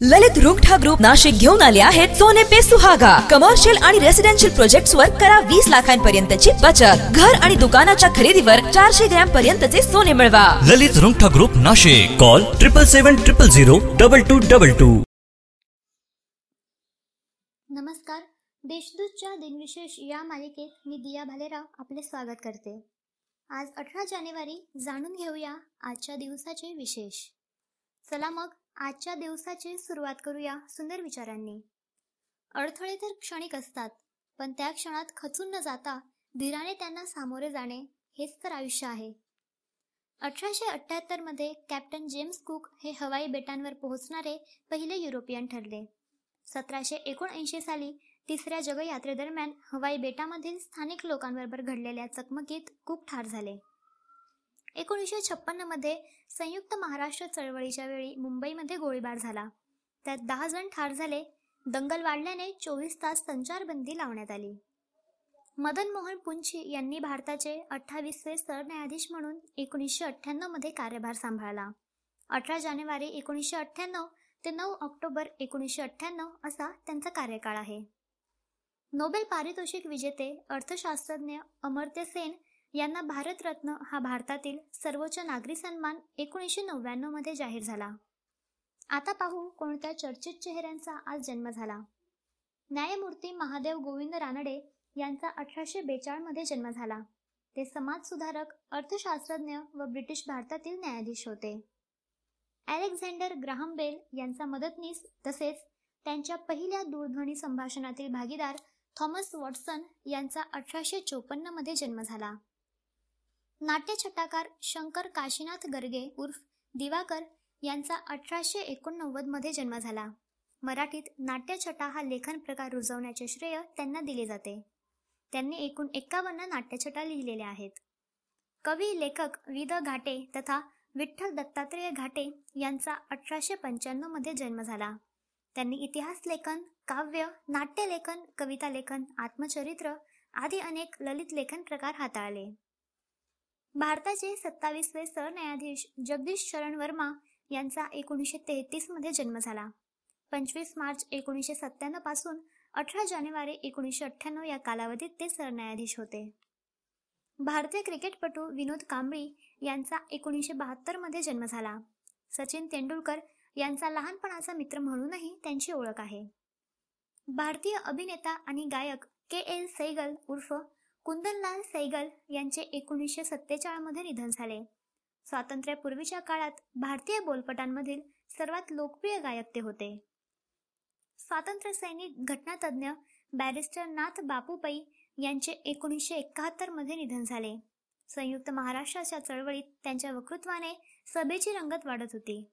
ललित Rungta group Nashik घेऊन आले आहेत सोने पे सुहागा. कमर्शियल आणि रेसिडेन्शियल प्रोजेक्ट वर करा वीस लाखांपर्यंतची बचत. घर आणि दुकानाच्या खरेदीवर चारशे ग्रॅम पर्यंतचे सोने मिळवा. Lalit Rungta group Nashik. Call triple seven triple zero double two double two नमस्कार. देशदूतच्या दिनविशेष या मालिकेत मी दिया भालेराव आपले स्वागत करते. आज अठरा जानेवारी जाणून घेऊया आजच्या दिवसाचे विशेष. चला मग आजच्या दिवसाची सुरुवात करूया सुंदर विचारांनी. अडथळे तर क्षणिक असतात पण त्या क्षणात खचून न जाता धीराने त्यांना सामोरे जाणे हेच तर आयुष्य आहे. अठराशे अठ्याहत्तरमध्ये कॅप्टन जेम्स कुक हे हवाई बेटांवर पोहोचणारे पहिले युरोपियन ठरले. सतराशे एकोणऐंशी साली तिसऱ्या जगयात्रेदरम्यान हवाई बेटामधील स्थानिक लोकांबरोबर घडलेल्या चकमकीत कुक ठार झाले. एकोणीसशे छप्पन्नमध्ये संयुक्त महाराष्ट्र चळवळीच्या वेळी मुंबईमध्ये गोळीबार झाला. त्यात दहा जण ठार झाले. दंगल वाढल्याने चोवीस तास संचारबंदी लावण्यात आली. मदन मोहन पुंछी यांनी भारताचे अठ्ठावीसवे सरन्यायाधीश म्हणून एकोणीसशे अठ्ठ्याण्णवमध्ये कार्यभार सांभाळला. अठरा जानेवारी एकोणीसशे अठ्ठ्याण्णव ते नऊ ऑक्टोबर एकोणीसशे अठ्ठ्याण्णव असा त्यांचा कार्यकाळ आहे. नोबेल पारितोषिक विजेते अर्थशास्त्रज्ञ अमर्त्य सेन यांना भारतरत्न हा भारतातील सर्वोच्च नागरी सन्मान एकोणीसशे नव्याण्णवमध्ये जाहीर झाला. आता पाहू कोणत्या चर्चित चेहऱ्यांचा आज जन्म झाला. न्यायमूर्ती महादेव गोविंद रानडे यांचा अठराशे बेचाळमध्ये जन्म झाला. ते समाजसुधारक अर्थशास्त्रज्ञ व ब्रिटिश भारतातील न्यायाधीश होते. अलेक्झांडर ग्राहम बेल यांचा मदतनीस तसेच त्यांच्या पहिल्या दूरध्वनी संभाषणातील भागीदार थॉमस वॉटसन यांचा अठराशे चोपन्नमध्ये जन्म झाला. नाट्यछटाकार शंकर काशीनाथ गर्गे उर्फ दिवाकर यांचा अठराशे एकोणनव्वदमध्ये जन्म झाला. मराठीत नाट्यछटा हा लेखन प्रकार रुजवण्याचे श्रेय त्यांना दिले जाते. त्यांनी एकूण एक्कावन्न नाट्यछटा लिहिलेल्या आहेत. कवी लेखक विद घाटे तथा विठ्ठल दत्तात्रेय घाटे यांचा अठराशे पंच्याण्णवमध्ये जन्म झाला. त्यांनी इतिहास लेखन काव्य नाट्यलेखन कविता लेखन आत्मचरित्र आदी अनेक ललित लेखन प्रकार हाताळले. भारताचे सत्तावीसवे सरन्यायाधीश जगदीश शरण वर्मा यांचा एकोणीसशे तेहतीसमध्ये जन्म झाला. पंचवीस मार्च एकोणीसशे सत्त्याण्णवपासून अठरा जानेवारी एकोणीसशे अठ्ठ्याण्णव या कालावधीत ते सरन्यायाधीश होते. भारतीय क्रिकेटपटू विनोद कांबळी यांचा एकोणीसशे बहात्तरमध्ये जन्म झाला. सचिन तेंडुलकर यांचा लहानपणाचा मित्र म्हणूनही त्यांची ओळख आहे. भारतीय अभिनेता आणि गायक के एल सैगल उर्फ कुंदनलाल सैगल यांचे एकोणीसशे सत्तेचाळमध्ये निधन झाले. स्वातंत्र्यापूर्वीच्या काळात भारतीय बोलपटांमधील सर्वात लोकप्रिय गायक ते होते. स्वातंत्र्य सैनिक घटनातज्ञ बॅरिस्टर नाथ बापूपई यांचे एकोणीसशे एकाहत्तरमध्ये निधन झाले. संयुक्त महाराष्ट्राच्या चळवळीत त्यांच्या वक्तृत्वाने सभेची रंगत वाढत होती.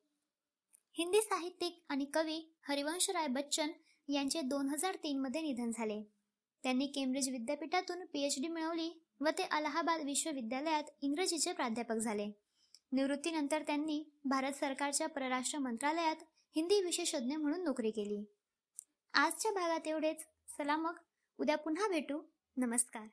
हिंदी साहित्यिक आणि कवी हरिवंशराय बच्चन यांचे दोन हजार तीन मध्ये निधन झाले. त्यांनी केम्ब्रिज विद्यापीठातून पीएच डी मिळवली व ते अलाहाबाद विश्वविद्यालयात इंग्रजीचे प्राध्यापक झाले. निवृत्तीनंतर त्यांनी भारत सरकारच्या परराष्ट्र मंत्रालयात हिंदी विशेषज्ञ म्हणून नोकरी केली. आजच्या भागात एवढेच. सलामक. उद्या पुन्हा भेटू. नमस्कार.